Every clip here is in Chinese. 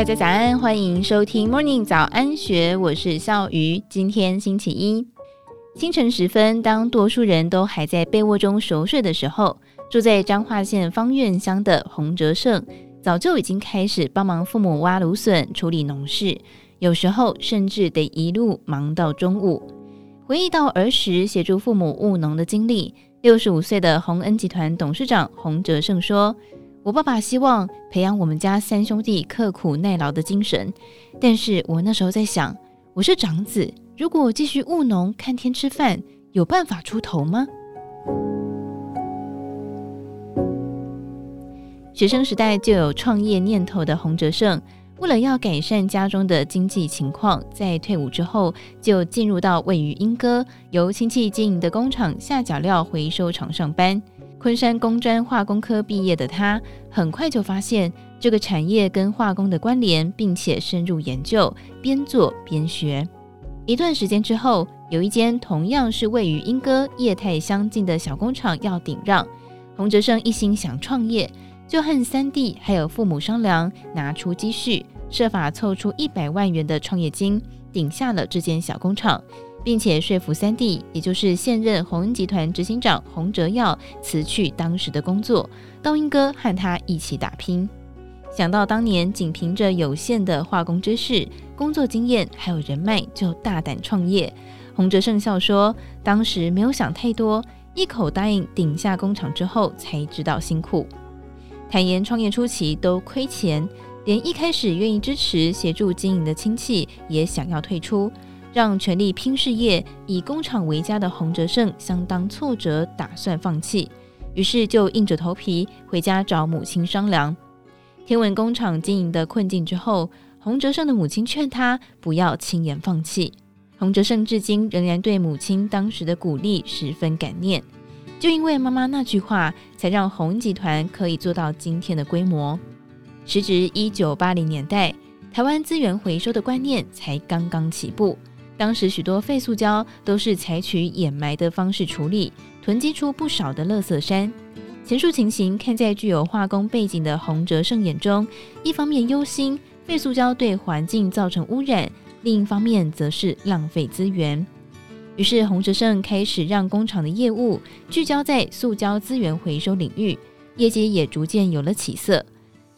大家早安，欢迎收听 Morning 早安学，我是笑鱼。今天星期一清晨时分，当多数人都还在被窝中熟睡的时候，住在彰化县芳苑乡的洪哲胜早就已经开始帮忙父母挖芦笋、处理农事，有时候甚至得一路忙到中午。回忆到儿时协助父母务农的经历，六十五岁的洪恩集团董事长洪哲胜说。我爸爸希望培养我们家三兄弟刻苦耐劳的精神，但是我那时候在想，我是长子，如果继续务农、看天吃饭，有办法出头吗？学生时代就有创业念头的洪哲胜，为了要改善家中的经济情况，在退伍之后就进入到位于莺歌由亲戚经营的工厂下脚料回收厂上班。昆山工专化工科毕业的他，很快就发现这个产业跟化工的关联，并且深入研究，边做边学。一段时间之后，有一间同样是位于莺歌业态相近的小工厂要顶让，洪哲生一心想创业，就和三弟还有父母商量，拿出积蓄，设法凑出一百万元的创业金，顶下了这间小工厂。并且说服三弟，也就是现任鸿恩集团执行长洪哲耀辞去当时的工作，道英哥和他一起打拼。想到当年仅凭着有限的化工知识、工作经验还有人脉，就大胆创业，洪哲胜笑说：“当时没有想太多，一口答应顶下工厂之后，才知道辛苦。坦言创业初期都亏钱，连一开始愿意支持协助经营的亲戚也想要退出。”让全力拼事业、以工厂为家的洪哲胜相当挫折，打算放弃，于是就硬着头皮回家找母亲商量。听闻工厂经营的困境之后，洪哲胜的母亲劝他不要轻言放弃。洪哲胜至今仍然对母亲当时的鼓励十分感念，就因为妈妈那句话，才让洪集团可以做到今天的规模。时值一九八零年代，台湾资源回收的观念才刚刚起步。当时许多废塑胶都是采取掩埋的方式处理，囤积出不少的垃圾山。前述情形看在具有化工背景的洪哲胜眼中，一方面忧心废塑胶对环境造成污染，另一方面则是浪费资源。于是洪哲胜开始让工厂的业务聚焦在塑胶资源回收领域，业绩也逐渐有了起色。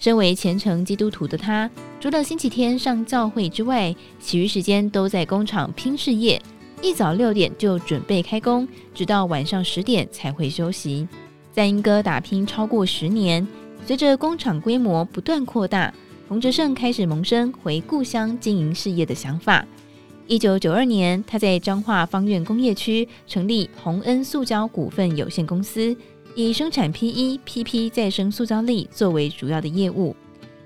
身为虔诚基督徒的他，除了星期天上教会之外，其余时间都在工厂拼事业。一早六点就准备开工，直到晚上十点才会休息。在英哥打拼超过十年，随着工厂规模不断扩大，洪哲胜开始萌生回故乡经营事业的想法。一九九二年，他在彰化方苑工业区成立洪恩塑胶股份有限公司。以生产 PE、PP 再生塑胶粒作为主要的业务，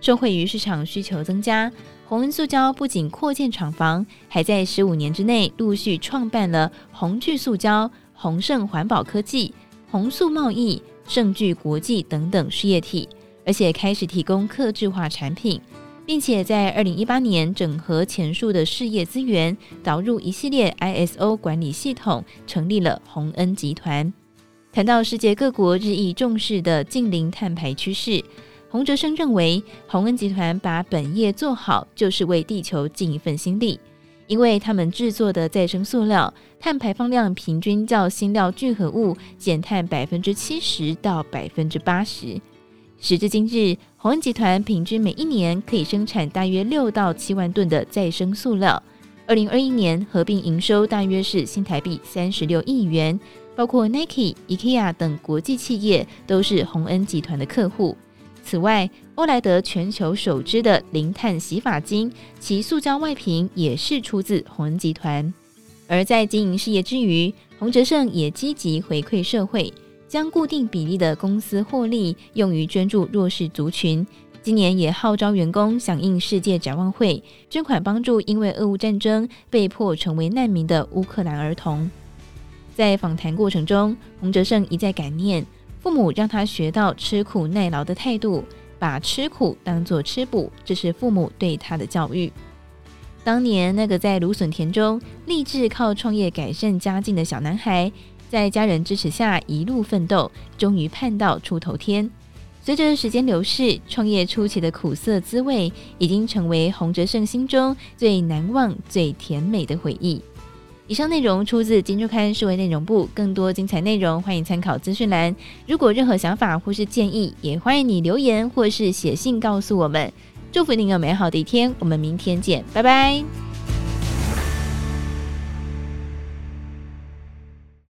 受惠于市场需求增加，宏恩塑胶不仅扩建厂房，还在十五年之内陆续创办了宏聚塑胶、宏盛环保科技、宏塑贸易、盛聚国际等等事业体，而且开始提供客制化产品，并且在二零一八年整合前述的事业资源，导入一系列 ISO 管理系统，成立了宏恩集团。谈到世界各国日益重视的近零碳排趋势，洪哲生认为，鸿恩集团把本业做好，就是为地球尽一份心力。因为他们制作的再生塑料，碳排放量平均较新料聚合物减碳百分之七十到百分之八十。时至今日，鸿恩集团平均每一年可以生产大约六到七万吨的再生塑料。二零二一年合并营收大约是新台币三十六亿元。包括 Nike、IKEA 等国际企业都是鸿恩集团的客户。此外，欧莱德全球首支的零碳洗发精，其塑胶外瓶也是出自鸿恩集团。而在经营事业之余，洪哲胜也积极回馈社会，将固定比例的公司获利用于捐助弱势族群。今年也号召员工响应世界展望会，捐款帮助因为俄乌战争被迫成为难民的乌克兰儿童。在访谈过程中，洪哲胜一再感念父母让他学到吃苦耐劳的态度，把吃苦当作吃补，这是父母对他的教育。当年那个在芦笋田中立志靠创业改善家境的小男孩，在家人支持下一路奋斗，终于盼到出头天。随着时间流逝，创业初期的苦涩滋味，已经成为洪哲胜心中最难忘、最甜美的回忆。以上内容出自《金周刊》数位内容部，更多精彩内容欢迎参考资讯栏。如果任何想法或是建议，也欢迎你留言或是写信告诉我们。祝福您有美好的一天，我们明天见，拜拜。